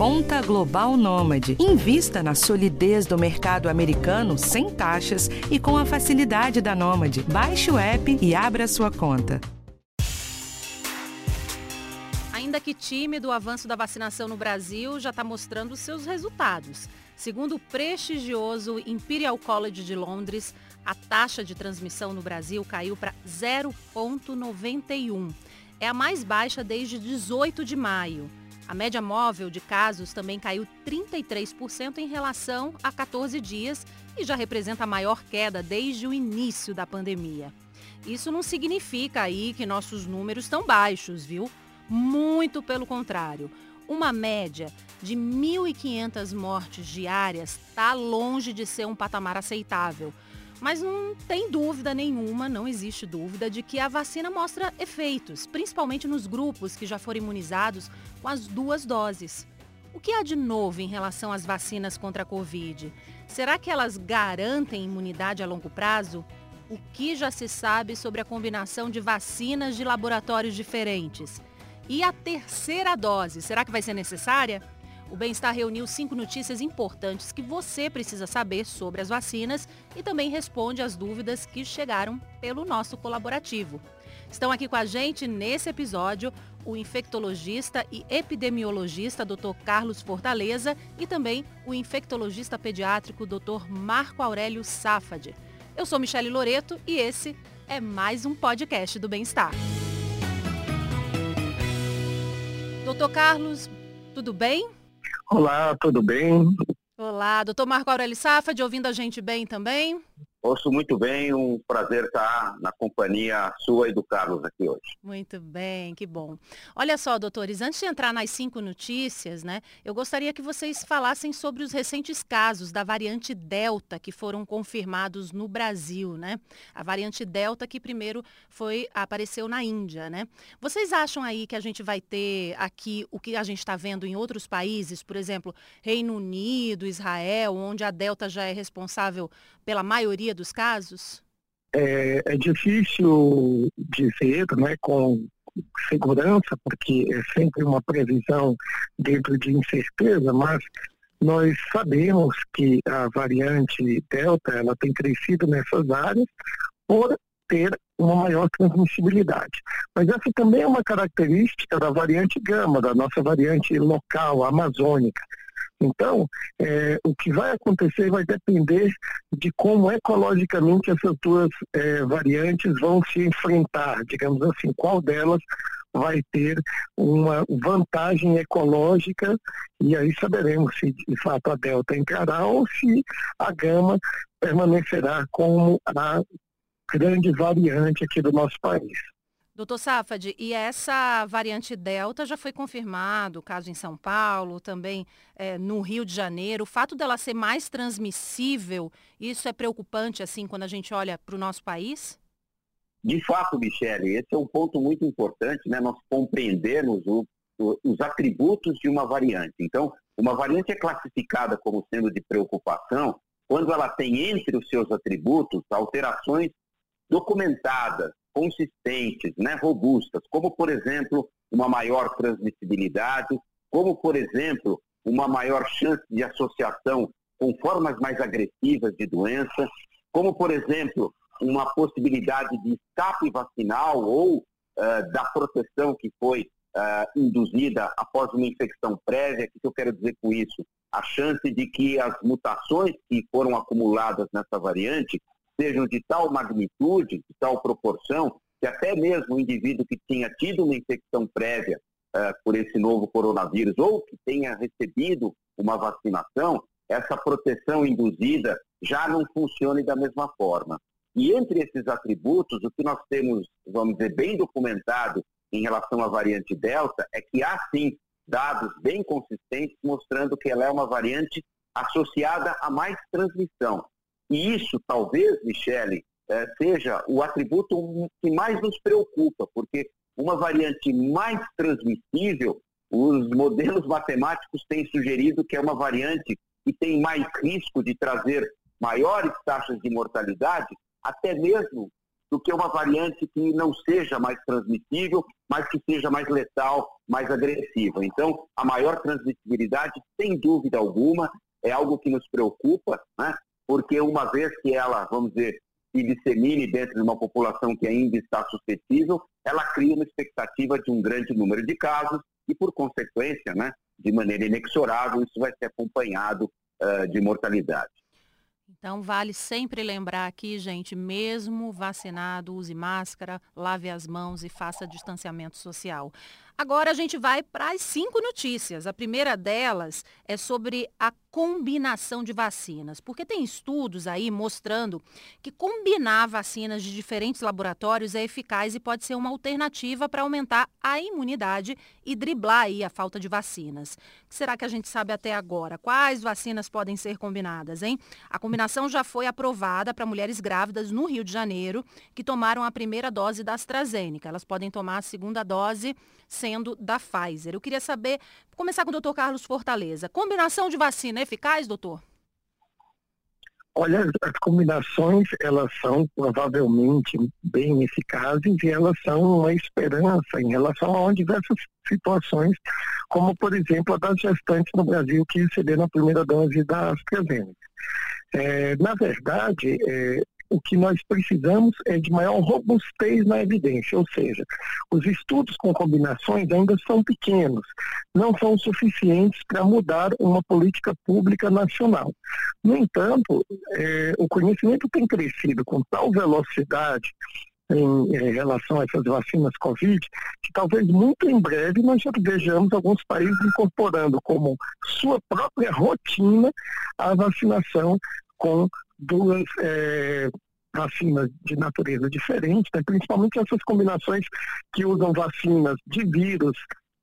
Conta Global Nômade. Invista na solidez do mercado americano sem taxas e com a facilidade da Nômade. Baixe o app e abra sua conta. Ainda que tímido, o avanço da vacinação no Brasil já está mostrando seus resultados. Segundo o prestigioso Imperial College de Londres, a taxa de transmissão no Brasil caiu para 0,91. É a mais baixa desde 18 de maio. A média móvel de casos também caiu 33% em relação a 14 dias e já representa a maior queda desde o início da pandemia. Isso não significa aí que nossos números estão baixos, viu? Muito pelo contrário. Uma média de 1.500 mortes diárias está longe de ser um patamar aceitável. Mas não tem dúvida nenhuma, não existe dúvida, de que a vacina mostra efeitos, principalmente nos grupos que já foram imunizados com as duas doses. O que há de novo em relação às vacinas contra a Covid? Será que elas garantem imunidade a longo prazo? O que já se sabe sobre a combinação de vacinas de laboratórios diferentes? E a terceira dose, será que vai ser necessária? O Bem-Estar reuniu cinco notícias importantes que você precisa saber sobre as vacinas e também responde às dúvidas que chegaram pelo nosso colaborativo. Estão aqui com a gente nesse episódio o infectologista e epidemiologista Dr. Carlos Fortaleza e também o infectologista pediátrico Dr. Marco Aurélio Safad. Eu sou Michele Loreto e esse é mais um podcast do Bem-Estar. Doutor Carlos, tudo bem? Olá, tudo bem? Olá, doutor Marco Aurélio Safad, ouvindo a gente bem também? Ouço muito bem, um prazer estar na companhia sua e do Carlos aqui hoje. Muito bem, que bom. Olha só, doutores, antes de entrar nas cinco notícias, né, eu gostaria que vocês falassem sobre os recentes casos da variante Delta que foram confirmados no Brasil, né? A variante Delta que primeiro foi apareceu na Índia, né? Vocês acham aí que a gente vai ter aqui o que a gente está vendo em outros países, por exemplo, Reino Unido, Israel, onde a Delta já é responsável pela maioria dos casos? É, é difícil dizer né, com segurança, porque é sempre uma previsão dentro de incerteza, mas nós sabemos que a variante Delta ela tem crescido nessas áreas por ter uma maior transmissibilidade. Mas essa também é uma característica da variante Gama, da nossa variante local, amazônica. Então, é, o que vai acontecer vai depender de como ecologicamente essas duas é, variantes vão se enfrentar, digamos assim, qual delas vai ter uma vantagem ecológica e aí saberemos se de fato a delta entrará ou se a gama permanecerá como a grande variante aqui do nosso país. Doutor Safad, e essa variante Delta já foi confirmado, caso em São Paulo, também é, no Rio de Janeiro. O fato dela ser mais transmissível, isso é preocupante, assim, quando a gente olha para o nosso país? De fato, Michele, esse é um ponto muito importante, né? Nós compreendermos o, o, os atributos de uma variante. Então, uma variante é classificada como sendo de preocupação quando ela tem entre os seus atributos alterações documentadas consistentes, né, robustas, como, por exemplo, uma maior transmissibilidade, como, por exemplo, uma maior chance de associação com formas mais agressivas de doença, como, por exemplo, uma possibilidade de escape vacinal ou uh, da proteção que foi uh, induzida após uma infecção prévia. O que eu quero dizer com isso? A chance de que as mutações que foram acumuladas nessa variante sejam de tal magnitude, de tal proporção, que até mesmo o indivíduo que tinha tido uma infecção prévia uh, por esse novo coronavírus ou que tenha recebido uma vacinação, essa proteção induzida já não funcione da mesma forma. E entre esses atributos, o que nós temos, vamos dizer, bem documentado em relação à variante Delta é que há sim dados bem consistentes mostrando que ela é uma variante associada a mais transmissão. E isso, talvez, Michele, é, seja o atributo que mais nos preocupa, porque uma variante mais transmissível, os modelos matemáticos têm sugerido que é uma variante que tem mais risco de trazer maiores taxas de mortalidade, até mesmo do que uma variante que não seja mais transmissível, mas que seja mais letal, mais agressiva. Então, a maior transmissibilidade, sem dúvida alguma, é algo que nos preocupa, né? Porque uma vez que ela, vamos dizer, se dissemine dentro de uma população que ainda está suscetível, ela cria uma expectativa de um grande número de casos e, por consequência, né, de maneira inexorável, isso vai ser acompanhado uh, de mortalidade. Então, vale sempre lembrar aqui, gente, mesmo vacinado, use máscara, lave as mãos e faça distanciamento social. Agora a gente vai para as cinco notícias. A primeira delas é sobre a combinação de vacinas, porque tem estudos aí mostrando que combinar vacinas de diferentes laboratórios é eficaz e pode ser uma alternativa para aumentar a imunidade e driblar aí a falta de vacinas. O que será que a gente sabe até agora? Quais vacinas podem ser combinadas, hein? A combinação já foi aprovada para mulheres grávidas no Rio de Janeiro que tomaram a primeira dose da AstraZeneca. Elas podem tomar a segunda dose sendo da Pfizer. Eu queria saber, começar com o doutor Carlos Fortaleza. Combinação de vacina é eficaz, doutor? Olha, as combinações, elas são provavelmente bem eficazes e elas são uma esperança em relação a diversas situações, como, por exemplo, a das gestantes no Brasil que receberam a primeira dose da AstraZeneca. É, na verdade, é, o que nós precisamos é de maior robustez na evidência, ou seja, os estudos com combinações ainda são pequenos, não são suficientes para mudar uma política pública nacional. No entanto, é, o conhecimento tem crescido com tal velocidade em, em, relação a essas vacinas Covid, que talvez muito em breve nós já vejamos alguns países incorporando como sua própria rotina a vacinação com duas é, vacinas de natureza diferente, né? principalmente essas combinações que usam vacinas de vírus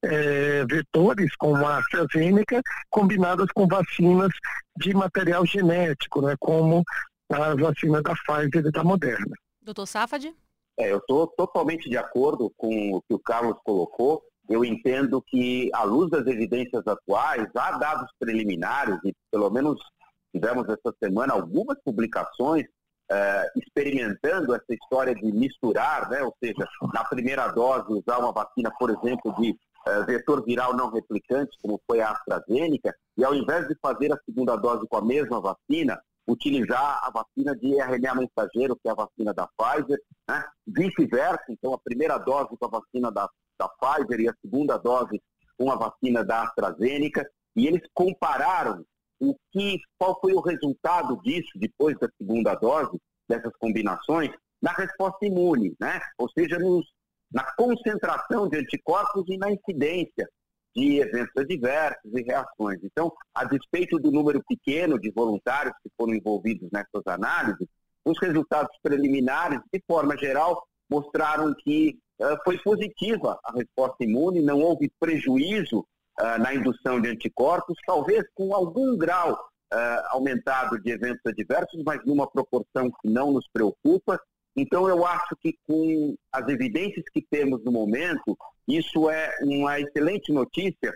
é, vetores, como a AstraZeneca, combinadas com vacinas de material genético, né? como as vacinas da Pfizer e da Moderna. Doutor Safad? É, eu estou totalmente de acordo com o que o Carlos colocou. Eu entendo que, à luz das evidências atuais, há dados preliminares, e pelo menos tivemos essa semana algumas publicações uh, experimentando essa história de misturar, né? ou seja, na primeira dose usar uma vacina, por exemplo, de uh, vetor viral não replicante, como foi a AstraZeneca, e ao invés de fazer a segunda dose com a mesma vacina, utilizar a vacina de RNA mensageiro, que é a vacina da Pfizer, né? vice-versa, então a primeira dose com a vacina da, da Pfizer e a segunda dose com a vacina da AstraZeneca, e eles compararam o que, qual foi o resultado disso depois da segunda dose, dessas combinações, na resposta imune, né? Ou seja, nos, na concentração de anticorpos e na incidência de eventos adversos e reações. Então, a despeito do número pequeno de voluntários que foram envolvidos nessas análises, os resultados preliminares, de forma geral, mostraram que uh, foi positiva a resposta imune, não houve prejuízo uh, na indução de anticorpos, talvez com algum grau uh, aumentado de eventos adversos, mas numa proporção que não nos preocupa. Então, eu acho que com as evidências que temos no momento, isso é uma excelente notícia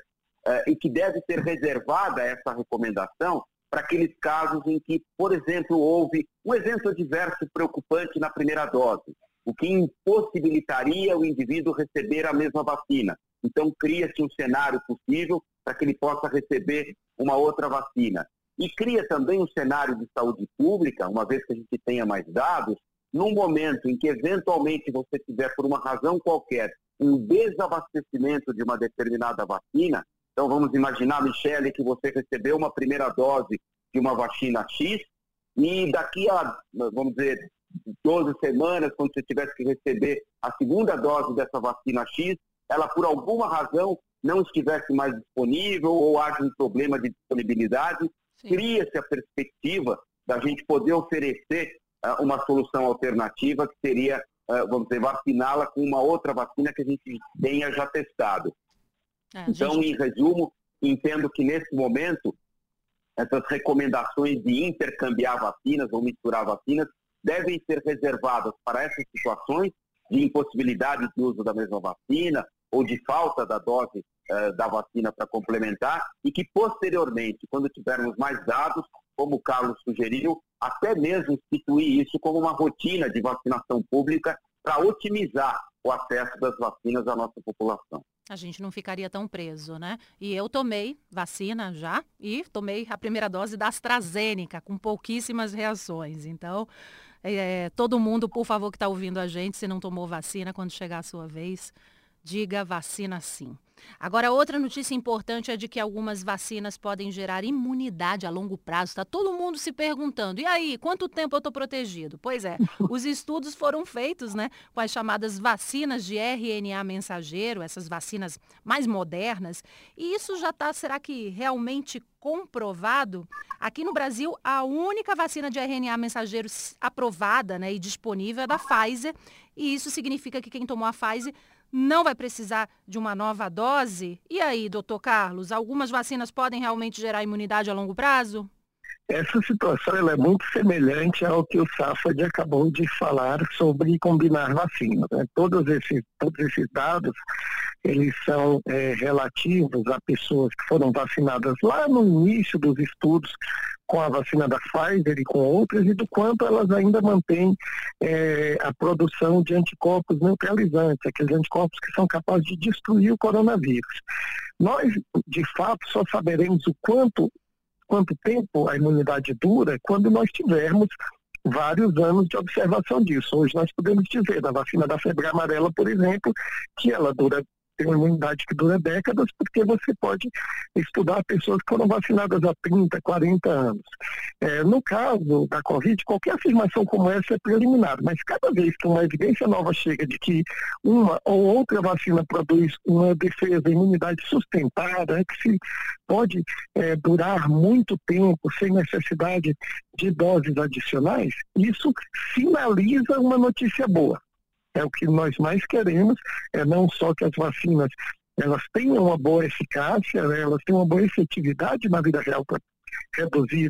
uh, e que deve ser reservada essa recomendação para aqueles casos em que, por exemplo, houve um evento adverso preocupante na primeira dose, o que impossibilitaria o indivíduo receber a mesma vacina. Então, cria-se um cenário possível para que ele possa receber uma outra vacina. E cria também um cenário de saúde pública, uma vez que a gente tenha mais dados, num momento em que, eventualmente, você tiver, por uma razão qualquer, um desabastecimento de uma determinada vacina. Então, vamos imaginar, Michele, que você recebeu uma primeira dose de uma vacina X e daqui a, vamos dizer, 12 semanas, quando você tivesse que receber a segunda dose dessa vacina X, ela por alguma razão não estivesse mais disponível ou haja um problema de disponibilidade, cria-se a perspectiva da gente poder oferecer uh, uma solução alternativa que seria, uh, vamos dizer, vaciná-la com uma outra vacina que a gente tenha já testado. É, então, gente... em resumo, entendo que nesse momento essas recomendações de intercambiar vacinas ou misturar vacinas devem ser reservadas para essas situações de impossibilidade de uso da mesma vacina ou de falta da dose uh, da vacina para complementar e que posteriormente, quando tivermos mais dados, como o Carlos sugeriu, até mesmo instituir isso como uma rotina de vacinação pública para otimizar o acesso das vacinas à nossa população. A gente não ficaria tão preso, né? E eu tomei vacina já e tomei a primeira dose da AstraZeneca, com pouquíssimas reações. Então, é, todo mundo, por favor, que está ouvindo a gente, se não tomou vacina, quando chegar a sua vez, diga vacina sim. Agora, outra notícia importante é de que algumas vacinas podem gerar imunidade a longo prazo. Está todo mundo se perguntando, e aí, quanto tempo eu estou protegido? Pois é, os estudos foram feitos né, com as chamadas vacinas de RNA mensageiro, essas vacinas mais modernas, e isso já está, será que realmente comprovado? Aqui no Brasil, a única vacina de RNA mensageiro aprovada né, e disponível é da Pfizer, e isso significa que quem tomou a Pfizer não vai precisar de uma nova dose? E aí, doutor Carlos, algumas vacinas podem realmente gerar imunidade a longo prazo? Essa situação é muito semelhante ao que o Safad acabou de falar sobre combinar vacinas. Né? Todos, esses, todos esses dados eles são é, relativos a pessoas que foram vacinadas lá no início dos estudos com a vacina da Pfizer e com outras e do quanto elas ainda mantêm é, a produção de anticorpos neutralizantes, aqueles anticorpos que são capazes de destruir o coronavírus. Nós, de fato, só saberemos o quanto, quanto tempo a imunidade dura quando nós tivermos vários anos de observação disso. Hoje nós podemos dizer, da vacina da febre amarela, por exemplo, que ela dura tem uma imunidade que dura décadas, porque você pode estudar pessoas que foram vacinadas há 30, 40 anos. É, no caso da Covid, qualquer afirmação como essa é preliminar, mas cada vez que uma evidência nova chega de que uma ou outra vacina produz uma defesa, imunidade sustentada, que se pode é, durar muito tempo sem necessidade de doses adicionais, isso sinaliza uma notícia boa. É o que nós mais queremos, é não só que as vacinas elas tenham uma boa eficácia, né, elas tenham uma boa efetividade na vida real para reduzir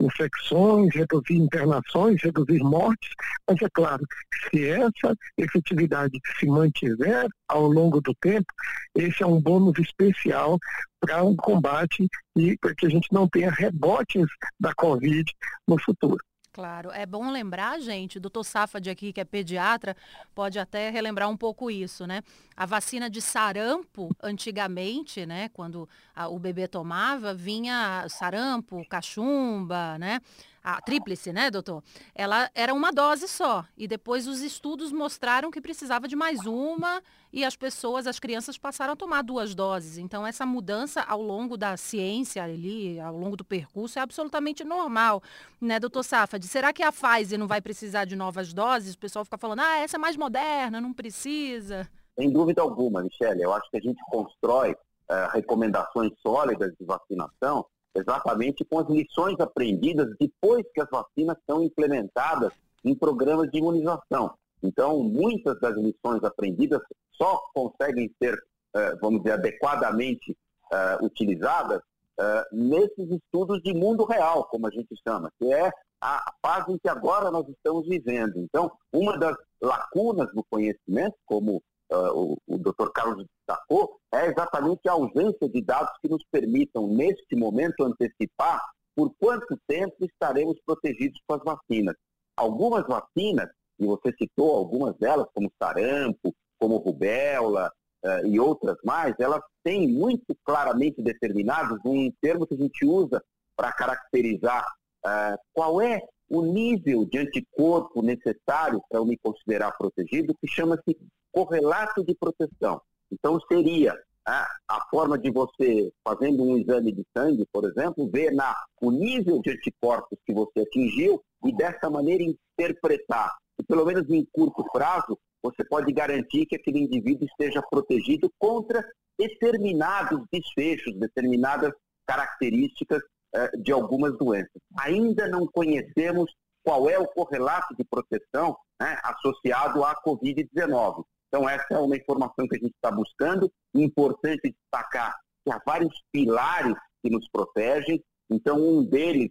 infecções, reduzir internações, reduzir mortes, mas é claro, se essa efetividade se mantiver ao longo do tempo, esse é um bônus especial para um combate e para que a gente não tenha rebotes da Covid no futuro. Claro, é bom lembrar, gente, o doutor Safad aqui, que é pediatra, pode até relembrar um pouco isso, né? A vacina de sarampo, antigamente, né, quando a, o bebê tomava, vinha sarampo, cachumba, né? A tríplice, né, doutor? Ela era uma dose só. E depois os estudos mostraram que precisava de mais uma e as pessoas, as crianças passaram a tomar duas doses. Então, essa mudança ao longo da ciência ali, ao longo do percurso, é absolutamente normal, né, doutor Safad? Será que a Pfizer não vai precisar de novas doses? O pessoal fica falando, ah, essa é mais moderna, não precisa. Sem dúvida alguma, Michele. Eu acho que a gente constrói uh, recomendações sólidas de vacinação exatamente com as lições aprendidas depois que as vacinas são implementadas em programas de imunização. Então, muitas das lições aprendidas só conseguem ser, eh, vamos dizer, adequadamente eh, utilizadas eh, nesses estudos de mundo real, como a gente chama, que é a fase em que agora nós estamos vivendo. Então, uma das lacunas do conhecimento, como o, o Dr. Carlos destacou, é exatamente a ausência de dados que nos permitam, neste momento, antecipar por quanto tempo estaremos protegidos com as vacinas. Algumas vacinas, e você citou algumas delas, como sarampo, como rubéola uh, e outras mais, elas têm muito claramente determinados um termo que a gente usa para caracterizar uh, qual é o nível de anticorpo necessário para eu me considerar protegido, que chama-se correlato de proteção. Então, seria a, a, forma de você, fazendo um exame de sangue, por exemplo, ver na, o nível de anticorpos que você atingiu e, dessa maneira, interpretar. E, pelo menos em curto prazo, você pode garantir que aquele indivíduo esteja protegido contra determinados desfechos, determinadas características eh, de algumas doenças. Ainda não conhecemos qual é o correlato de proteção né, associado à Covid-19. Então, essa é uma informação que a gente está buscando. Importante destacar que há vários pilares que nos protegem. Então, um deles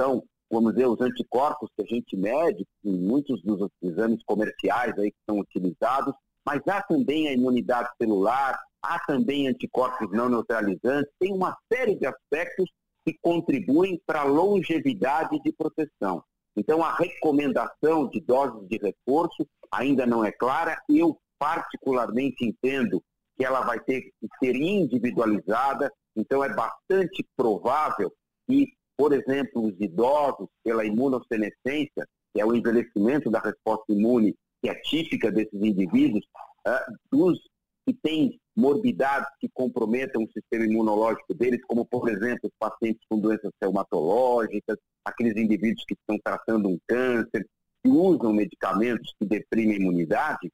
são, vamos dizer, os anticorpos que a gente mede em muitos dos exames comerciais aí que são utilizados, mas há também a imunidade celular, há também anticorpos não neutralizantes, tem uma série de aspectos que contribuem para a longevidade de proteção. Então, a recomendação de doses de reforço ainda não é clara. Eu, particularmente, entendo que ela vai ter que ser individualizada. Então, é bastante provável que, por exemplo, os idosos, pela imunossenescência, que é o envelhecimento da resposta imune, que é típica desses indivíduos, uh, dos que têm morbidades que comprometam o sistema imunológico deles, como, por exemplo, os pacientes com doenças reumatológicas, aqueles indivíduos que estão tratando um câncer, que usam medicamentos que deprimem a imunidade,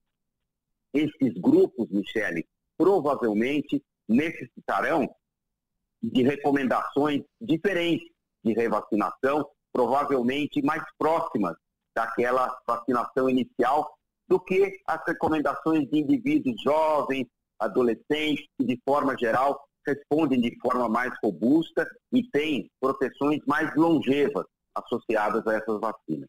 esses grupos, Michele, provavelmente necessitarão de recomendações diferentes de revacinação, provavelmente mais próximas daquela vacinação inicial do que as recomendações de indivíduos jovens, adolescentes, que de forma geral respondem de forma mais robusta e têm proteções mais longevas associadas a essas vacinas.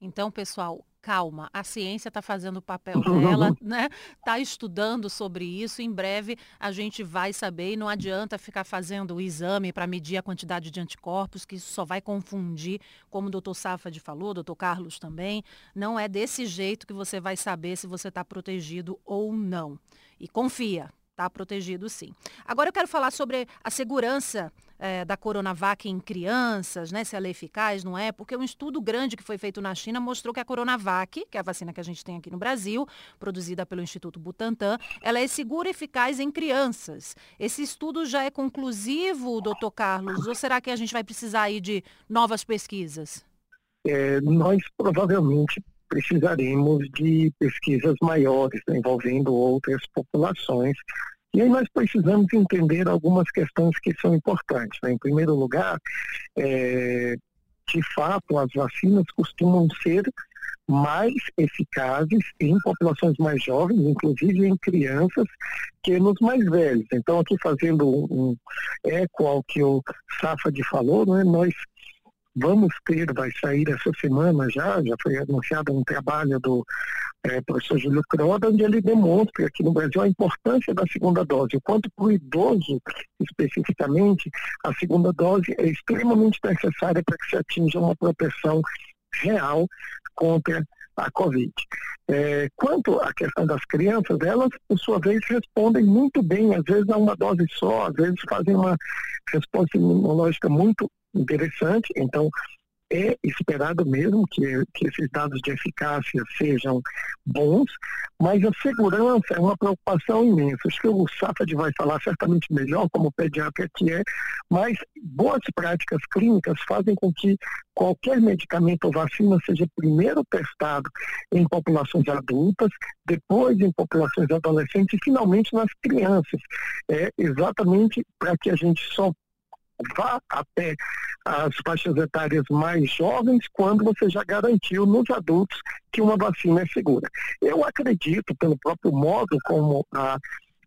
Então, pessoal, calma, a ciência está fazendo o papel dela, né? Está estudando sobre isso. Em breve a gente vai saber e não adianta ficar fazendo o exame para medir a quantidade de anticorpos, que isso só vai confundir, como o doutor Safad falou, o doutor Carlos também. Não é desse jeito que você vai saber se você está protegido ou não. E confia, está protegido sim. Agora eu quero falar sobre a segurança é, da Coronavac em crianças, né, se ela é eficaz, não é? Porque um estudo grande que foi feito na China mostrou que a Coronavac, que é a vacina que a gente tem aqui no Brasil, produzida pelo Instituto Butantan, ela é segura e eficaz em crianças. Esse estudo já é conclusivo, doutor Carlos, ou será que a gente vai precisar aí de novas pesquisas? É, nós provavelmente precisaremos de pesquisas maiores envolvendo outras populações e aí nós precisamos entender algumas questões que são importantes. Né? Em primeiro lugar, é, de fato, as vacinas costumam ser mais eficazes em populações mais jovens, inclusive em crianças, que nos mais velhos. Então, aqui fazendo um eco ao que o Safad falou, né, nós vamos ter, vai sair essa semana já, já foi anunciado um trabalho do é, professor Júlio Croda, onde ele demonstra aqui no Brasil a importância da segunda dose, o quanto para o idoso, especificamente, a segunda dose é extremamente necessária para que se atinja uma proteção real contra a Covid. É, quanto à questão das crianças, elas, por sua vez, respondem muito bem, às vezes a uma dose só, às vezes fazem uma resposta imunológica muito interessante. Então, é esperado mesmo que, que esses dados de eficácia sejam bons, mas a segurança é uma preocupação imensa. Acho que o Safad vai falar certamente melhor, como pediatra que é, mas boas práticas clínicas fazem com que qualquer medicamento ou vacina seja primeiro testado em populações adultas, depois em populações adolescentes e finalmente nas crianças. É exatamente para que a gente só vá até as faixas etárias mais jovens quando você já garantiu nos adultos que uma vacina é segura. Eu acredito, pelo próprio modo como a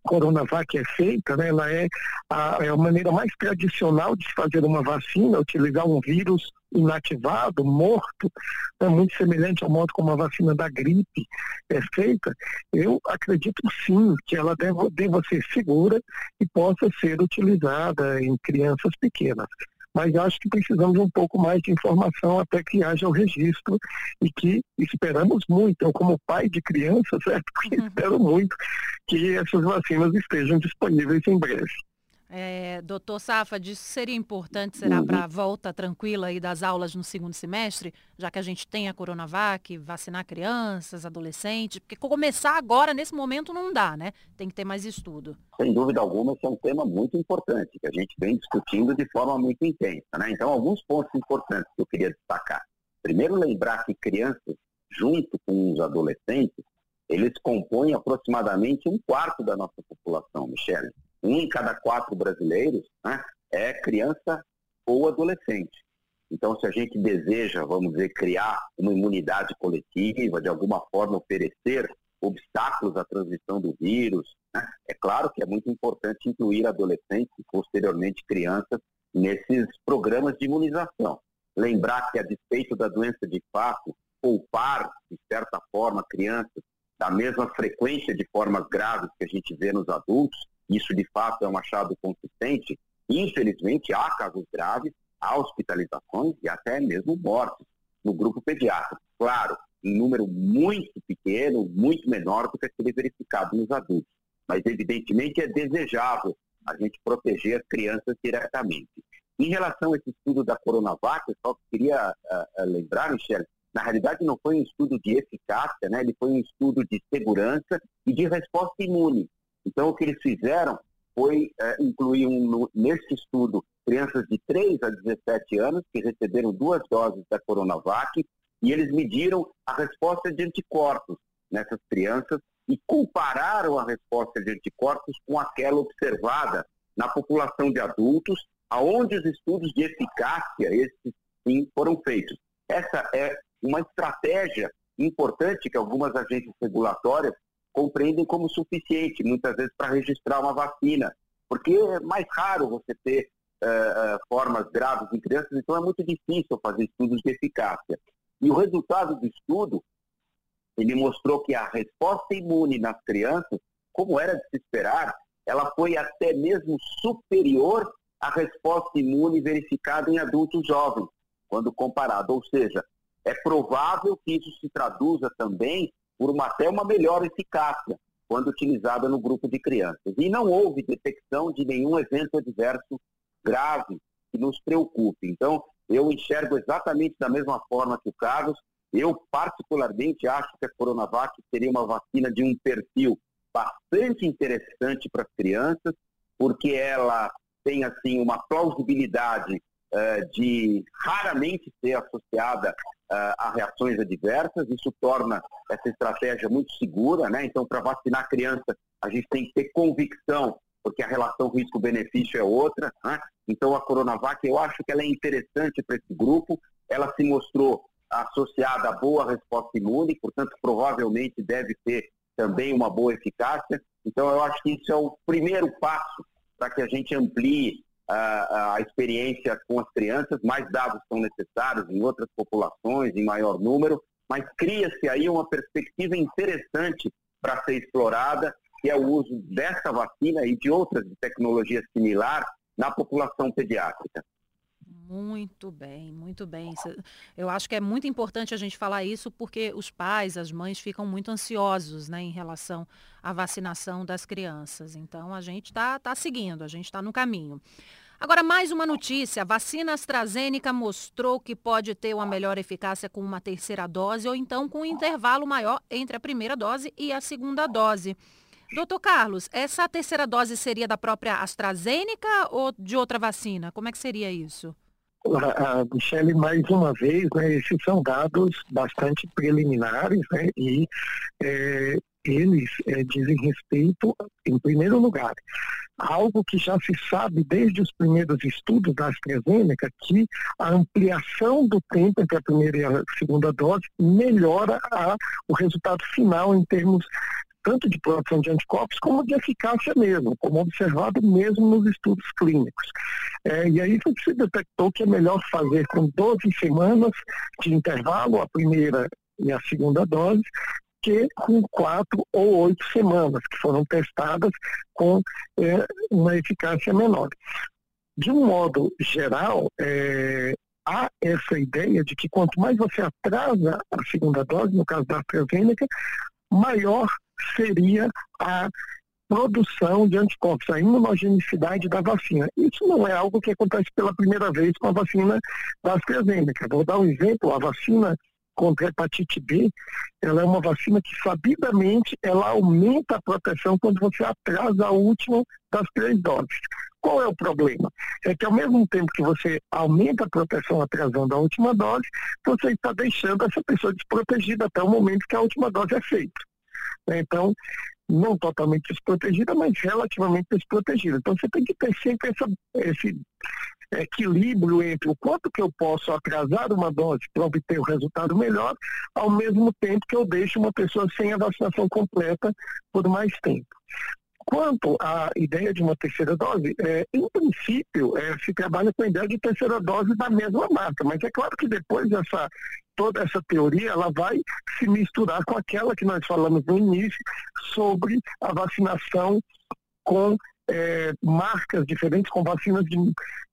Coronavac é feita, né, ela é a, é a maneira mais tradicional de se fazer uma vacina, utilizar um vírus inativado, morto, é muito semelhante ao modo como a vacina da gripe é feita, eu acredito sim que ela deva, deva ser segura e possa ser utilizada em crianças pequenas mas acho que precisamos um pouco mais de informação até que haja o registro e que esperamos muito, eu como pai de criança, certo? Uhum. Espero muito que essas vacinas estejam disponíveis em breve. É, doutor Safa, isso seria importante, será uhum. para a volta tranquila aí das aulas no segundo semestre, já que a gente tem a Coronavac, vacinar crianças, adolescentes, porque começar agora, nesse momento, não dá, né? Tem que ter mais estudo. Sem dúvida alguma, esse é um tema muito importante, que a gente vem discutindo de forma muito intensa, né? Então, alguns pontos importantes que eu queria destacar. Primeiro, lembrar que crianças, junto com os adolescentes, eles compõem aproximadamente um quarto da nossa população, Michele um em cada quatro brasileiros né, é criança ou adolescente. Então, se a gente deseja, vamos dizer, criar uma imunidade coletiva, de alguma forma oferecer obstáculos à transmissão do vírus, né, é claro que é muito importante incluir adolescentes e posteriormente crianças nesses programas de imunização. Lembrar que, a despeito da doença de fato, poupar, de certa forma, crianças da mesma frequência de formas graves que a gente vê nos adultos, isso de fato é um achado consistente, Infelizmente, há casos graves, há hospitalizações e até mesmo mortes no grupo pediátrico. Claro, em número muito pequeno, muito menor do que aquele verificado nos adultos. Mas, evidentemente, é desejável a gente proteger as crianças diretamente. Em relação a esse estudo da Coronavac, eu só queria uh, lembrar, Michele, na realidade não foi um estudo de eficácia, né? ele foi um estudo de segurança e de resposta imune. Então, o que eles fizeram foi uh, incluir um, nesse estudo crianças de 3 a 17 anos que receberam duas doses da Coronavac e eles mediram a resposta de anticorpos nessas crianças e compararam a resposta de anticorpos com aquela observada na população de adultos, aonde os estudos de eficácia, esses sim, foram feitos. Essa é uma estratégia importante que algumas agências regulatórias compreendem como suficiente, muitas vezes, para registrar uma vacina, porque é mais raro você ter uh, uh, formas graves em crianças, então é muito difícil fazer estudos de eficácia. E o resultado do estudo, ele mostrou que a resposta imune nas crianças, como era de se esperar, ela foi até mesmo superior à resposta imune verificada em adultos jovens, quando comparado. Ou seja, é provável que isso se traduza também por uma, até uma melhor eficácia quando utilizada no grupo de crianças. E não houve detecção de nenhum evento adverso grave que nos preocupe. Então, eu enxergo exatamente da mesma forma que o Carlos. Eu, particularmente, acho que a Coronavac seria uma vacina de um perfil bastante interessante para as crianças, porque ela tem, assim, uma plausibilidade uh, de raramente ser associada uh, a reações adversas, isso torna essa estratégia muito segura, né? Então, para vacinar criança, a gente tem que ter convicção, porque a relação risco-benefício é outra, né? Então, a Coronavac, eu acho que ela é interessante para esse grupo, ela se mostrou associada a boa resposta imune, portanto, provavelmente deve ter também uma boa eficácia. Então, eu acho que isso é o primeiro passo para que a gente amplie a, a experiência com as crianças, mais dados são necessários em outras populações, em maior número, mas cria-se aí uma perspectiva interessante para ser explorada, que é o uso dessa vacina e de outras de tecnologia similar na população pediátrica. Muito bem, muito bem. Eu acho que é muito importante a gente falar isso porque os pais, as mães ficam muito ansiosos né, em relação à vacinação das crianças. Então a gente está tá seguindo, a gente está no caminho. Agora, mais uma notícia. A vacina AstraZeneca mostrou que pode ter uma melhor eficácia com uma terceira dose ou então com um intervalo maior entre a primeira dose e a segunda dose. Doutor Carlos, essa terceira dose seria da própria AstraZeneca ou de outra vacina? Como é que seria isso? A Michele, mais uma vez, né, esses são dados bastante preliminares né, e é, eles é, dizem respeito, em primeiro lugar, algo que já se sabe desde os primeiros estudos da AstraZeneca, que a ampliação do tempo entre a primeira e a segunda dose melhora a, o resultado final em termos tanto de produção de anticorpos como de eficácia mesmo, como observado mesmo nos estudos clínicos. É, e aí se detectou que é melhor fazer com 12 semanas de intervalo, a primeira e a segunda dose, que com quatro ou oito semanas, que foram testadas com é, uma eficácia menor. De um modo geral, é, há essa ideia de que quanto mais você atrasa a segunda dose, no caso da AstraZeneca, maior seria a produção de anticorpos, a imunogenicidade da vacina. Isso não é algo que acontece pela primeira vez com a vacina da AstraZeneca. Vou dar um exemplo, a vacina contra a hepatite B, ela é uma vacina que sabidamente ela aumenta a proteção quando você atrasa a última das três doses. Qual é o problema? É que ao mesmo tempo que você aumenta a proteção atrasando a última dose, você está deixando essa pessoa desprotegida até o momento que a última dose é feita. Então, não totalmente desprotegida, mas relativamente desprotegida. Então, você tem que ter sempre essa, esse equilíbrio entre o quanto que eu posso atrasar uma dose para obter o resultado melhor, ao mesmo tempo que eu deixo uma pessoa sem a vacinação completa por mais tempo. Quanto à ideia de uma terceira dose, é, em princípio, é, se trabalha com a ideia de terceira dose da mesma marca, mas é claro que depois dessa toda essa teoria ela vai se misturar com aquela que nós falamos no início sobre a vacinação com é, marcas diferentes, com vacinas de,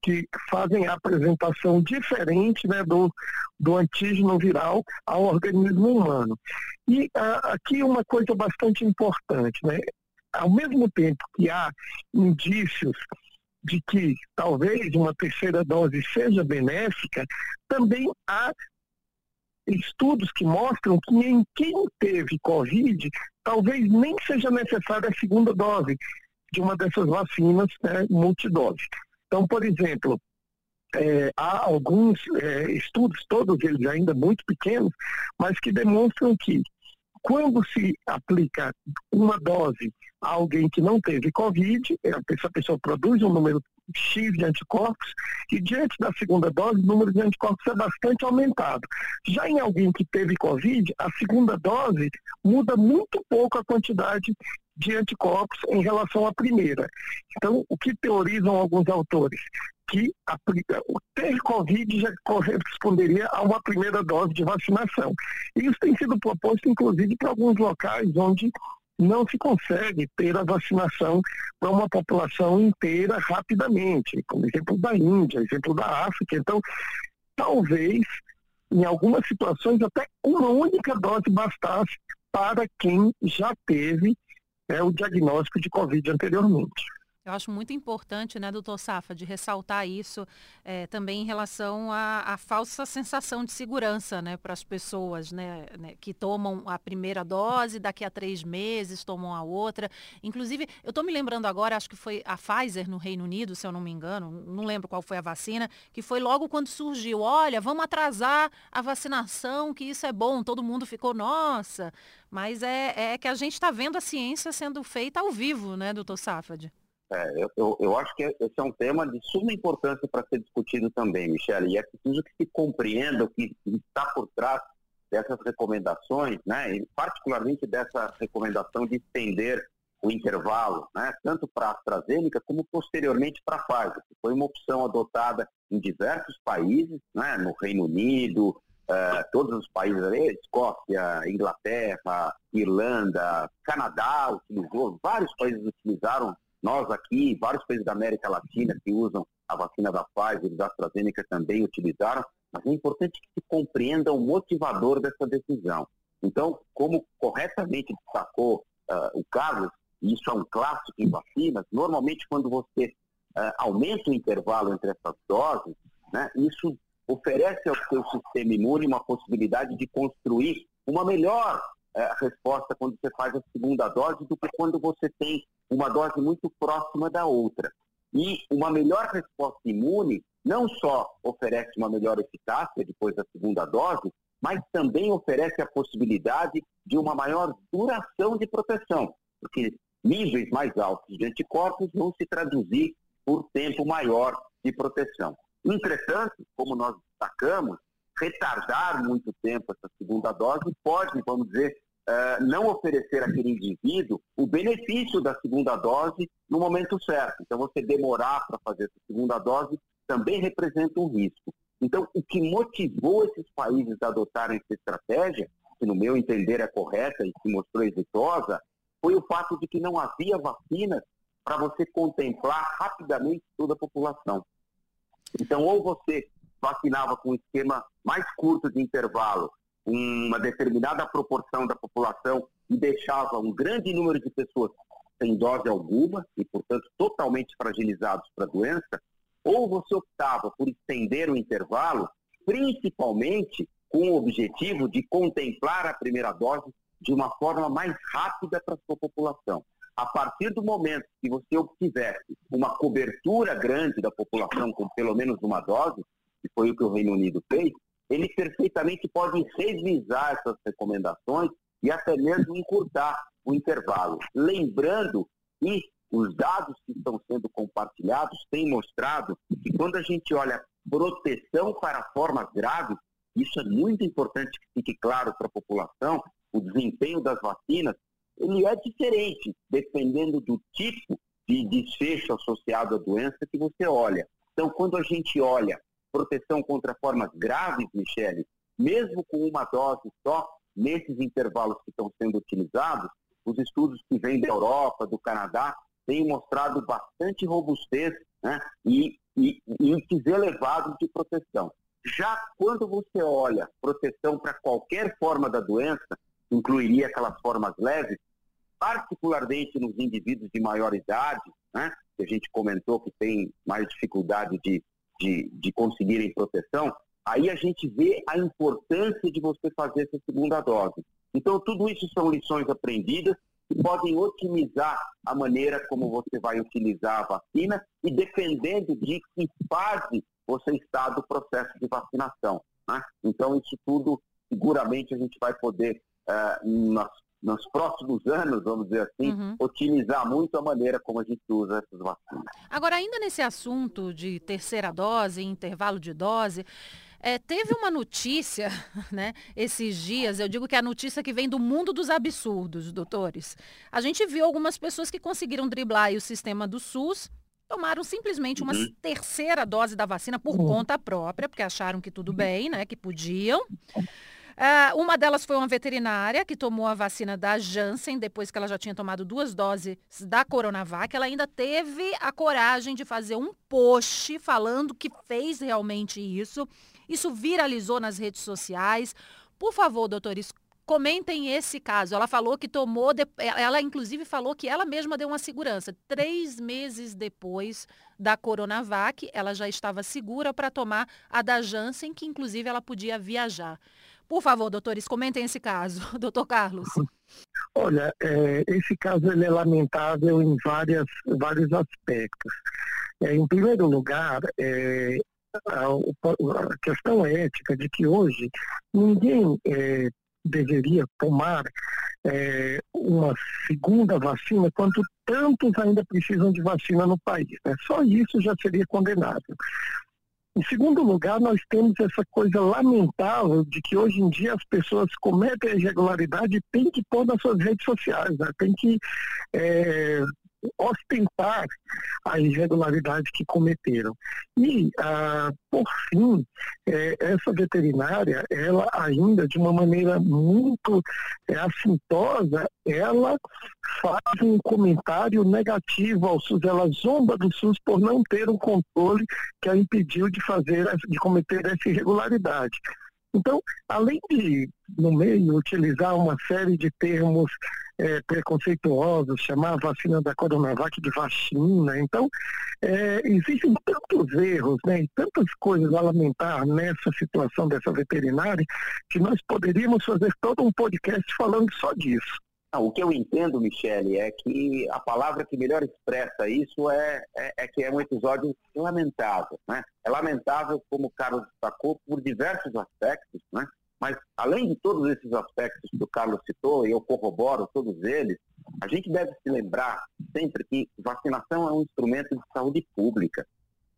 que fazem a apresentação diferente né, do, do antígeno viral ao organismo humano. E a, aqui uma coisa bastante importante, né? Ao mesmo tempo que há indícios de que talvez uma terceira dose seja benéfica, também há estudos que mostram que em quem teve Covid, talvez nem seja necessária a segunda dose de uma dessas vacinas né, multidose. Então, por exemplo, é, há alguns é, estudos, todos eles ainda muito pequenos, mas que demonstram que quando se aplica uma dose a alguém que não teve Covid, essa pessoa produz um número X de anticorpos e diante da segunda dose o número de anticorpos é bastante aumentado. Já em alguém que teve Covid, a segunda dose muda muito pouco a quantidade de anticorpos em relação à primeira. Então, o que teorizam alguns autores? Que ter Covid já corresponderia a uma primeira dose de vacinação. Isso tem sido proposto, inclusive, para alguns locais onde não se consegue ter a vacinação para uma população inteira rapidamente, como exemplo da Índia, exemplo da África. Então, talvez, em algumas situações, até uma única dose bastasse para quem já teve é, o diagnóstico de Covid anteriormente. Eu acho muito importante, né, doutor Safa, de ressaltar isso é, também em relação à, à, falsa sensação de segurança né, para as pessoas né, né, que tomam a primeira dose, daqui a três meses tomam a outra. Inclusive, eu estou me lembrando agora, acho que foi a Pfizer no Reino Unido, se eu não me engano, não lembro qual foi a vacina, que foi logo quando surgiu, olha, vamos atrasar a vacinação, que isso é bom, todo mundo ficou, nossa. Mas é, é que a gente está vendo a ciência sendo feita ao vivo, né, doutor Safad? É, eu, eu, eu, acho que esse é um tema de suma importância para ser discutido também, Michele, e é preciso que se compreenda o que está por trás dessas recomendações, né, e particularmente dessa recomendação de estender o intervalo, né, tanto para a AstraZeneca como posteriormente para a Pfizer, que foi uma opção adotada em diversos países, né, no Reino Unido, uh, todos os países Escócia, Inglaterra, Irlanda, Canadá utilizou, vários países utilizaram nós aqui, vários países da América Latina que usam a vacina da Pfizer e da AstraZeneca também utilizaram, mas é importante que se compreenda o motivador dessa decisão. Então, como corretamente destacou uh, o Carlos, e isso é um clássico em vacinas, normalmente quando você uh, aumenta o intervalo entre essas doses, né, isso oferece ao seu sistema imune uma possibilidade de construir uma melhor uh, resposta quando você faz a segunda dose do que quando você tem uma dose muito próxima da outra. E uma melhor resposta imune não só oferece uma melhor eficácia depois da segunda dose, mas também oferece a possibilidade de uma maior duração de proteção, porque níveis mais altos de anticorpos vão se traduzir por tempo maior de proteção. Entretanto, como nós destacamos, retardar muito tempo essa segunda dose pode, vamos dizer, uh, não oferecer àquele indivíduo o benefício da segunda dose no momento certo. Então, você demorar para fazer essa segunda dose também representa um risco. Então, o que motivou esses países a adotarem essa estratégia, que no meu entender é correta e se mostrou exitosa, foi o fato de que não havia vacina para você contemplar rapidamente toda a população. Então, ou você vacinava com um esquema mais curto de intervalo, uma determinada proporção da população e deixava um grande número de pessoas sem dose alguma e, portanto, totalmente fragilizados para a doença, ou você optava por estender o intervalo, principalmente com o objetivo de contemplar a primeira dose de uma forma mais rápida para a sua população. A partir do momento que você obtivesse uma cobertura grande da população com pelo menos uma dose, que foi o que o Reino Unido fez, ele perfeitamente pode revisar essas recomendações e até mesmo encurtar o intervalo. Lembrando que os dados que estão sendo compartilhados têm mostrado que quando a gente olha proteção para formas graves, isso é muito importante que fique claro para a população, o desempenho das vacinas, ele é diferente dependendo do tipo de desfecho associado à doença que você olha. Então, quando a gente olha proteção contra formas graves, Michele, mesmo com uma dose só, nesses intervalos que estão sendo utilizados, os estudos que vêm da Europa, do Canadá, têm mostrado bastante robustez né, e, e índices elevados de proteção. Já quando você olha proteção para qualquer forma da doença, incluiria aquelas formas leves, particularmente nos indivíduos de maior idade, né, que a gente comentou que tem mais dificuldade de, de, de conseguirem proteção, aí a gente vê a importância de você fazer essa segunda dose. Então, tudo isso são lições aprendidas que podem otimizar a maneira como você vai utilizar a vacina e dependendo de que fase você está do processo de vacinação. Né? Então, isso tudo, seguramente, a gente vai poder, uh, nas, nos próximos anos, vamos dizer assim, uhum. otimizar muito a maneira como a gente usa essas vacinas. Agora, ainda nesse assunto de terceira dose, intervalo de dose, é, teve uma notícia, né, esses dias, eu digo que é a notícia que vem do mundo dos absurdos, doutores. A gente viu algumas pessoas que conseguiram driblar o sistema do SUS, tomaram simplesmente uma uhum. terceira dose da vacina por uhum. conta própria, porque acharam que tudo bem, né, que podiam. Uh, uma delas foi uma veterinária que tomou a vacina da Janssen depois que ela já tinha tomado duas doses da Coronavac. Ela ainda teve a coragem de fazer um post falando que fez realmente isso. Isso viralizou nas redes sociais. Por favor, doutores, comentem esse caso. Ela falou que tomou, ela inclusive falou que ela mesma deu uma segurança. Três meses depois da Coronavac, ela já estava segura para tomar a da Janssen, que inclusive ela podia viajar. Por favor, doutores, comentem esse caso. Doutor Carlos. Olha, é, esse caso ele é lamentável em várias, vários aspectos. É, em primeiro lugar, é, a, a, questão ética de que hoje ninguém é, deveria tomar é, uma segunda vacina quando tantos ainda precisam de vacina no país. Né? Só isso já seria condenável. Em segundo lugar, nós temos essa coisa lamentável de que hoje em dia as pessoas cometem irregularidade e têm que pôr nas suas redes sociais, né? tem que é, ostentar a irregularidade que cometeram. E, ah, por fim, é, essa veterinária, ela ainda, de uma maneira muito é, assintosa, ela faz um comentário negativo ao SUS, ela zomba do SUS por não ter um controle que a impediu de fazer, de cometer essa irregularidade. Então, além de, no meio, utilizar uma série de termos é, preconceituosos, chamar a vacina da Coronavac de vacina. Então, é, existem tantos erros né, e tantas coisas a lamentar nessa situação dessa veterinária que nós poderíamos fazer todo um podcast falando só disso. Não, o que eu entendo, Michele, é que a palavra que melhor expressa isso é, é, é, que é um episódio lamentável. Né? É lamentável, como o Carlos destacou, por diversos aspectos, né? Mas, além de todos esses aspectos que o Carlos citou, e eu corroboro todos eles, a gente deve se lembrar sempre que vacinação é um instrumento de saúde pública.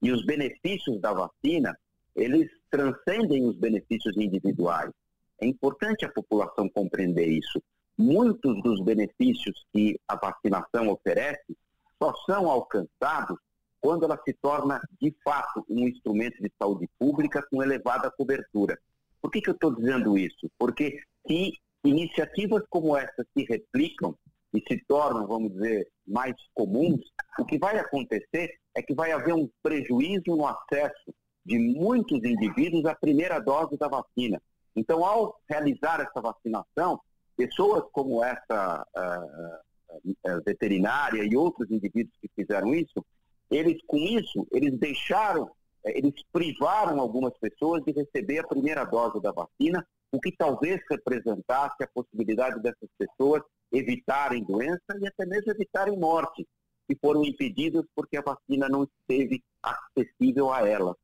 E os benefícios da vacina, eles transcendem os benefícios individuais. É importante a população compreender isso. Muitos dos benefícios que a vacinação oferece só são alcançados quando ela se torna, de fato, um instrumento de saúde pública com elevada cobertura. Por que, que eu estou dizendo isso? Porque se iniciativas como essa se replicam e se tornam, vamos dizer, mais comuns, o que vai acontecer é que vai haver um prejuízo no acesso de muitos indivíduos à primeira dose da vacina. Então, ao realizar essa vacinação, pessoas como essa uh, uh, veterinária e outros indivíduos que fizeram isso, eles com isso, eles deixaram eles privaram algumas pessoas de receber a primeira dose da vacina, o que talvez representasse a possibilidade dessas pessoas evitarem doença e até mesmo evitarem morte, que foram impedidas porque a vacina não esteve acessível a elas.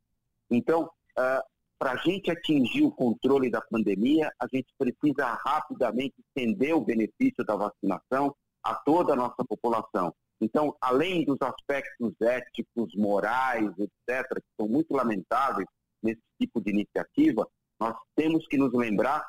Então, uh, para a gente atingir o controle da pandemia, a gente precisa rapidamente estender o benefício da vacinação a toda a nossa população. Então, além dos aspectos éticos, morais, etc., que são muito lamentáveis nesse tipo de iniciativa, nós temos que nos lembrar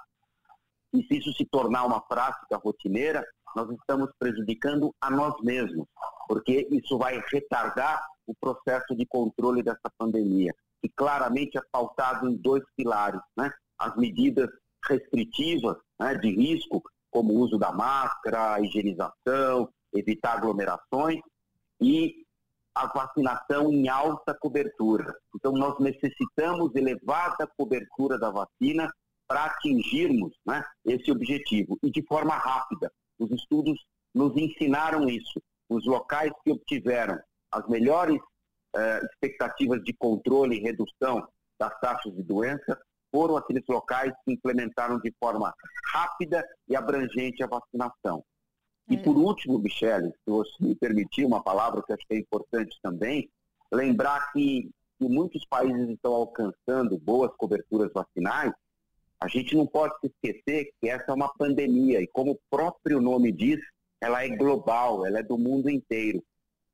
que se isso se tornar uma prática rotineira, nós estamos prejudicando a nós mesmos, porque isso vai retardar o processo de controle dessa pandemia, que claramente é pautado em dois pilares, né? As medidas restritivas né, de risco, como o uso da máscara, a higienização, evitar aglomerações, e a vacinação em alta cobertura. Então, nós necessitamos elevada cobertura da vacina para atingirmos né, esse objetivo e de forma rápida. Os estudos nos ensinaram isso. Os locais que obtiveram as melhores eh, expectativas de controle e redução das taxas de doença foram aqueles locais que implementaram de forma rápida e abrangente a vacinação. E é. por último, Michele, se você me permitir uma palavra que acho que é importante também, lembrar que, que muitos países estão alcançando boas coberturas vacinais, a gente não pode se esquecer que essa é uma pandemia e como o próprio nome diz, ela é global, ela é do mundo inteiro.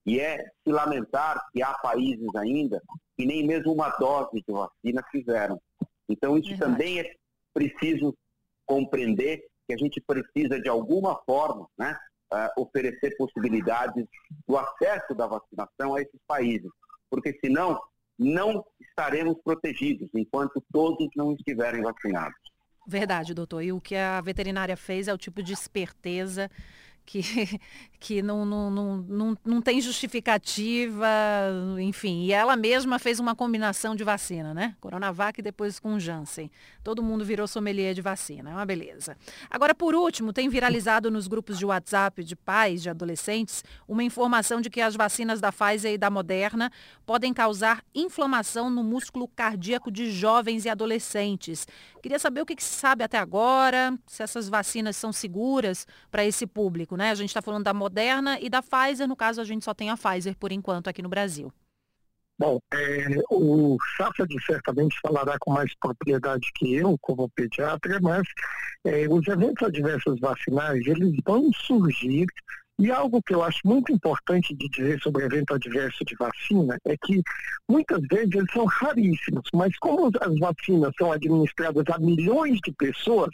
E é se lamentar que há países ainda que nem mesmo uma dose de vacina fizeram. Então isso Verdade. também é preciso compreender que a gente precisa, de alguma forma, né, uh, oferecer possibilidades do acesso da vacinação a esses países, porque senão não estaremos protegidos enquanto todos não estiverem vacinados. Verdade, doutor. E o que a veterinária fez é o tipo de esperteza que, que não, não, não, não, não tem justificativa, enfim. E ela mesma fez uma combinação de vacina, né? Coronavac e depois com Janssen. Todo mundo virou sommelier de vacina, é uma beleza. Agora, por último, tem viralizado nos grupos de WhatsApp de pais de adolescentes uma informação de que as vacinas da Pfizer e da Moderna podem causar inflamação no músculo cardíaco de jovens e adolescentes. Queria saber o que, que se sabe até agora, se essas vacinas são seguras para esse público né? A gente está falando da Moderna e da Pfizer, no caso a gente só tem a Pfizer por enquanto aqui no Brasil. Bom, é, o Safad certamente falará com mais propriedade que eu, como pediatra, mas é, os eventos adversos vacinais, eles vão surgir e algo que eu acho muito importante de dizer sobre evento adverso de vacina é que muitas vezes eles são raríssimos, mas como as vacinas são administradas a milhões de pessoas,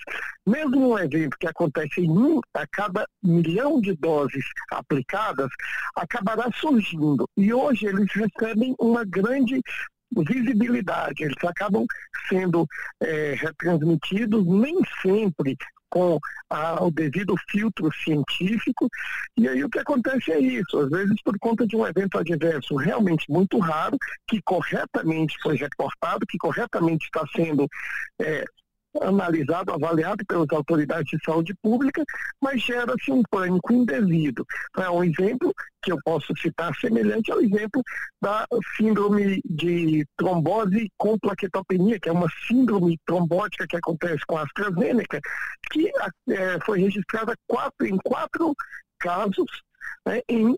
mesmo um evento que acontece em um a cada milhão de doses aplicadas, acabará surgindo. E hoje eles recebem uma grande visibilidade, eles acabam sendo é, retransmitidos nem sempre com a, o devido filtro científico, e aí o que acontece é isso, às vezes por conta de um evento adverso realmente muito raro, que corretamente foi reportado, que corretamente está sendo é, analisado, avaliado pelas autoridades de saúde pública, mas gera-se um pânico indevido. Então, é um exemplo que eu posso citar semelhante ao exemplo da síndrome de trombose com plaquetopenia, que é uma síndrome trombótica que acontece com a AstraZeneca, que é, foi registrada quatro, em quatro casos né, em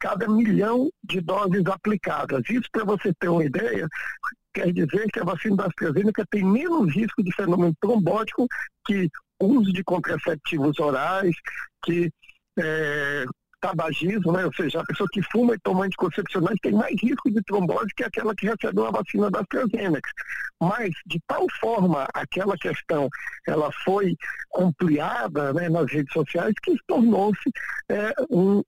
cada milhão de doses aplicadas. Isso para você ter uma ideia, quer dizer que a vacina da AstraZeneca tem menos risco de fenômeno trombótico que uso de contraceptivos orais, que é, tabagismo, né? ou seja, a pessoa que fuma e toma anticoncepcionais tem mais risco de trombose que aquela que recebeu a vacina da AstraZeneca. Mas, de tal forma, aquela questão ela foi ampliada né, nas redes sociais que tornou-se é, um,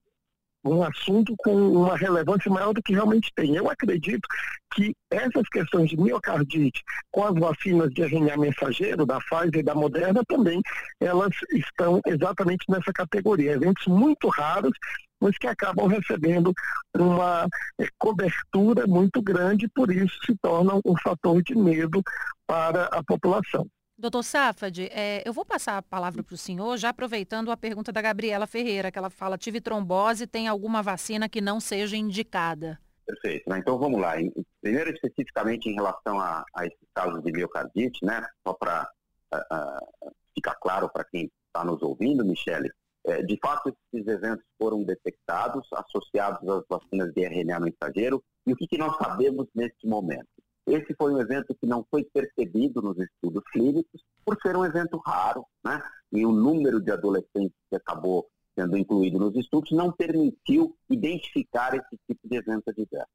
um assunto com uma relevância maior do que realmente tem. Eu acredito que essas questões de miocardite com as vacinas de RNA mensageiro, da Pfizer e da Moderna também, elas estão exatamente nessa categoria. Eventos muito raros, mas que acabam recebendo uma é, cobertura muito grande, por isso se tornam um fator de medo para a população. Doutor Safad, é, eu vou passar a palavra para o senhor, já aproveitando a pergunta da Gabriela Ferreira, que ela fala, tive trombose, tem alguma vacina que não seja indicada? Perfeito. Né? Então vamos lá. Primeiro, especificamente em relação a, a esses casos de miocardite, né? só para ficar claro para quem está nos ouvindo, Michele, é, de fato esses eventos foram detectados, associados às vacinas de RNA mensageiro, e o que, que nós sabemos neste momento? Esse foi um evento que não foi percebido nos estudos clínicos, por ser um evento raro, né? E o número de adolescentes que acabou sendo incluído nos estudos não permitiu identificar esse tipo de evento adverso.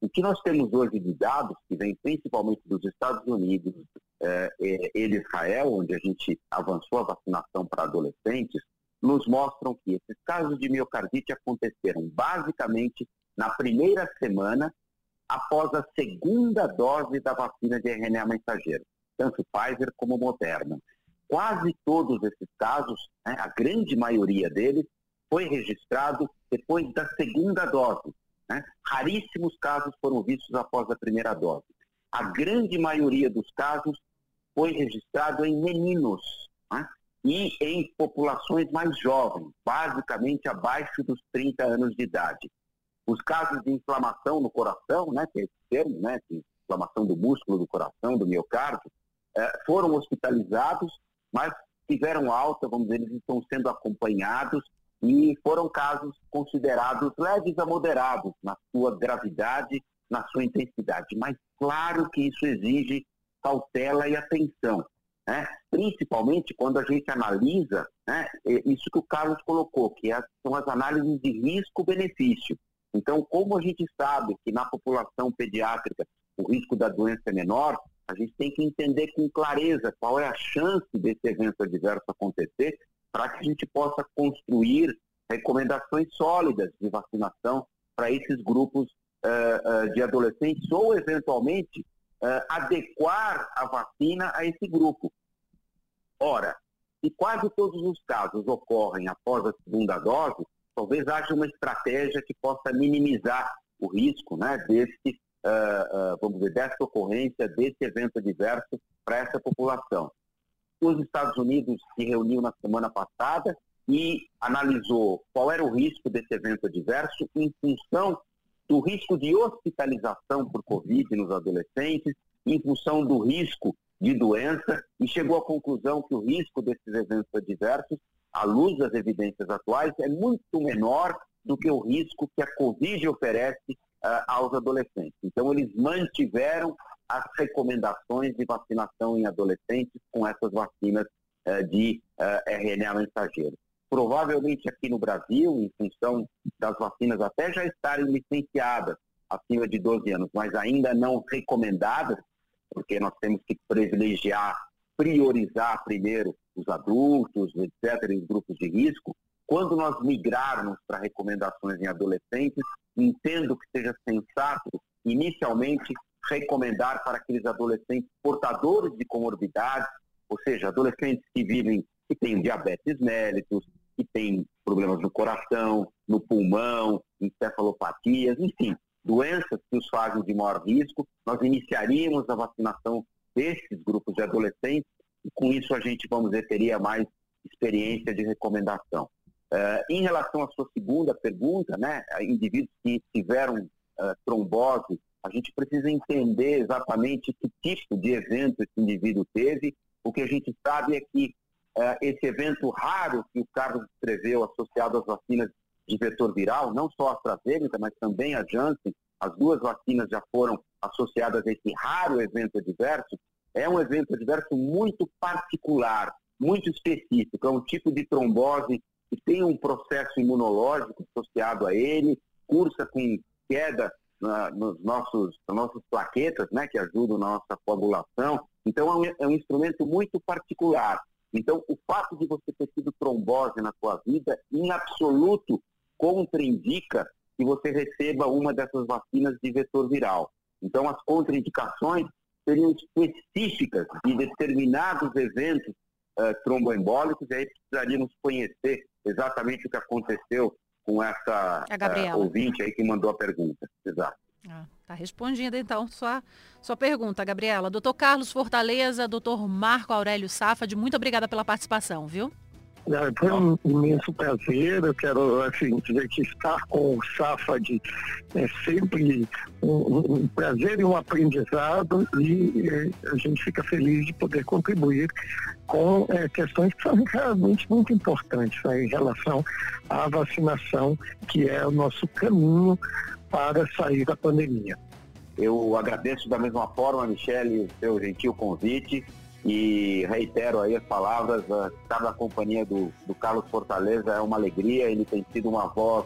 O que nós temos hoje de dados, que vem principalmente dos Estados Unidos é, e de Israel, onde a gente avançou a vacinação para adolescentes, nos mostram que esses casos de miocardite aconteceram basicamente na primeira semana após a segunda dose da vacina de RNA mensageiro, tanto Pfizer como Moderna. Quase todos esses casos, né, a grande maioria deles, foi registrado depois da segunda dose. Né? Raríssimos casos foram vistos após a primeira dose. A grande maioria dos casos foi registrado em meninos né? e em populações mais jovens, basicamente abaixo dos 30 anos de idade. Os casos de inflamação no coração, né, que é esse termo, né, inflamação do músculo do coração, do miocárdio, eh, foram hospitalizados, mas tiveram alta, vamos dizer, eles estão sendo acompanhados e foram casos considerados leves a moderados na sua gravidade, na sua intensidade. Mas claro que isso exige cautela e atenção, né? principalmente quando a gente analisa né, isso que o Carlos colocou, que é, são as análises de risco-benefício. Então, como a gente sabe que na população pediátrica o risco da doença é menor, a gente tem que entender com clareza qual é a chance desse evento adverso acontecer para que a gente possa construir recomendações sólidas de vacinação para esses grupos uh, uh, de adolescentes ou, eventualmente, uh, adequar a vacina a esse grupo. Ora, se quase todos os casos ocorrem após a segunda dose, talvez haja uma estratégia que possa minimizar o risco né, desse, vamos dizer, dessa ocorrência, desse evento adverso para essa população. Os Estados Unidos se reuniu na semana passada e analisou qual era o risco desse evento adverso em função do risco de hospitalização por Covid nos adolescentes, em função do risco de doença, e chegou à conclusão que o risco desses eventos adversos, à luz das evidências atuais, é muito menor do que o risco que a Covid oferece uh, aos adolescentes. Então, eles mantiveram as recomendações de vacinação em adolescentes com essas vacinas uh, de uh, eh, RNA mensageiro. Provavelmente aqui no Brasil, em função das vacinas até já estarem licenciadas acima de 12 anos, mas ainda não recomendadas, porque nós temos que privilegiar, priorizar primeiro os adultos, etc., os grupos de risco. Quando nós migrarmos para recomendações em adolescentes, entendo que seja sensato, inicialmente, recomendar para aqueles adolescentes portadores de comorbidades, ou seja, adolescentes que vivem, que têm diabetes mellitus, que têm problemas no coração, no pulmão, encefalopatias, enfim, doenças que os fazem de maior risco, nós iniciaríamos a vacinação desses grupos de adolescentes e com isso a gente, vamos dizer, teria mais experiência de recomendação. Uh, em relação à sua segunda pergunta, né, indivíduos que tiveram uh, trombose a gente precisa entender exatamente que tipo de evento esse indivíduo teve. O que a gente sabe é que uh, esse evento raro que o Carlos descreveu, associado às vacinas de vetor viral, não só a AstraZeneca, mas também a Janssen, as duas vacinas já foram associadas a esse raro evento adverso, é um evento adverso muito particular, muito específico. É um tipo de trombose que tem um processo imunológico associado a ele, cursa com queda na, nos nossos, nas nossas plaquetas, né, que ajudam na nossa coagulação. Então, é um, é um instrumento muito particular. Então, o fato de você ter tido trombose na sua vida, em absoluto, contraindica que você receba uma dessas vacinas de vetor viral. Então, as contraindicações seriam específicas de determinados eventos uh, tromboembólicos, e aí precisaríamos conhecer exatamente o que aconteceu com essa uh, ouvinte aí que mandou a pergunta. Exato. Ah, tá respondida então sua, sua pergunta, Gabriela. Doutor Carlos Fortaleza, doutor Marco Aurélio Safad, muito obrigada pela participação, viu? Foi um imenso prazer. Eu quero assim, dizer que estar com o Safad é sempre um, um prazer e um aprendizado e é, a gente fica feliz de poder contribuir com é, questões que são realmente muito importantes né, em relação à vacinação, que é o nosso caminho para sair da pandemia. Eu agradeço da mesma forma, Michele, o seu gentil convite e reitero aí as palavras, estar na companhia do, do Carlos Fortaleza é uma alegria, ele tem sido uma voz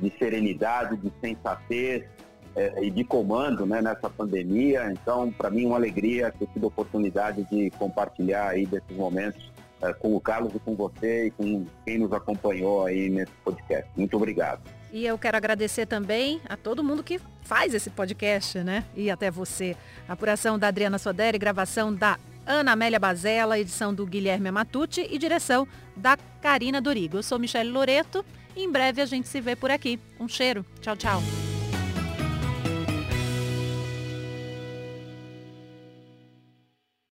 de serenidade, de sensatez é, e de comando né, nessa pandemia. Então, para mim, uma alegria ter tido a oportunidade de compartilhar aí desses momentos é, com o Carlos e com você e com quem nos acompanhou aí nesse podcast. Muito obrigado. E eu quero agradecer também a todo mundo que faz esse podcast, né? E até você. apuração da Adriana Soderi, gravação da Ana Amélia Bazella, edição do Guilherme Amatucci e direção da Karina Dorigo. Eu sou Michele Loreto e em breve a gente se vê por aqui. Um cheiro. Tchau, tchau.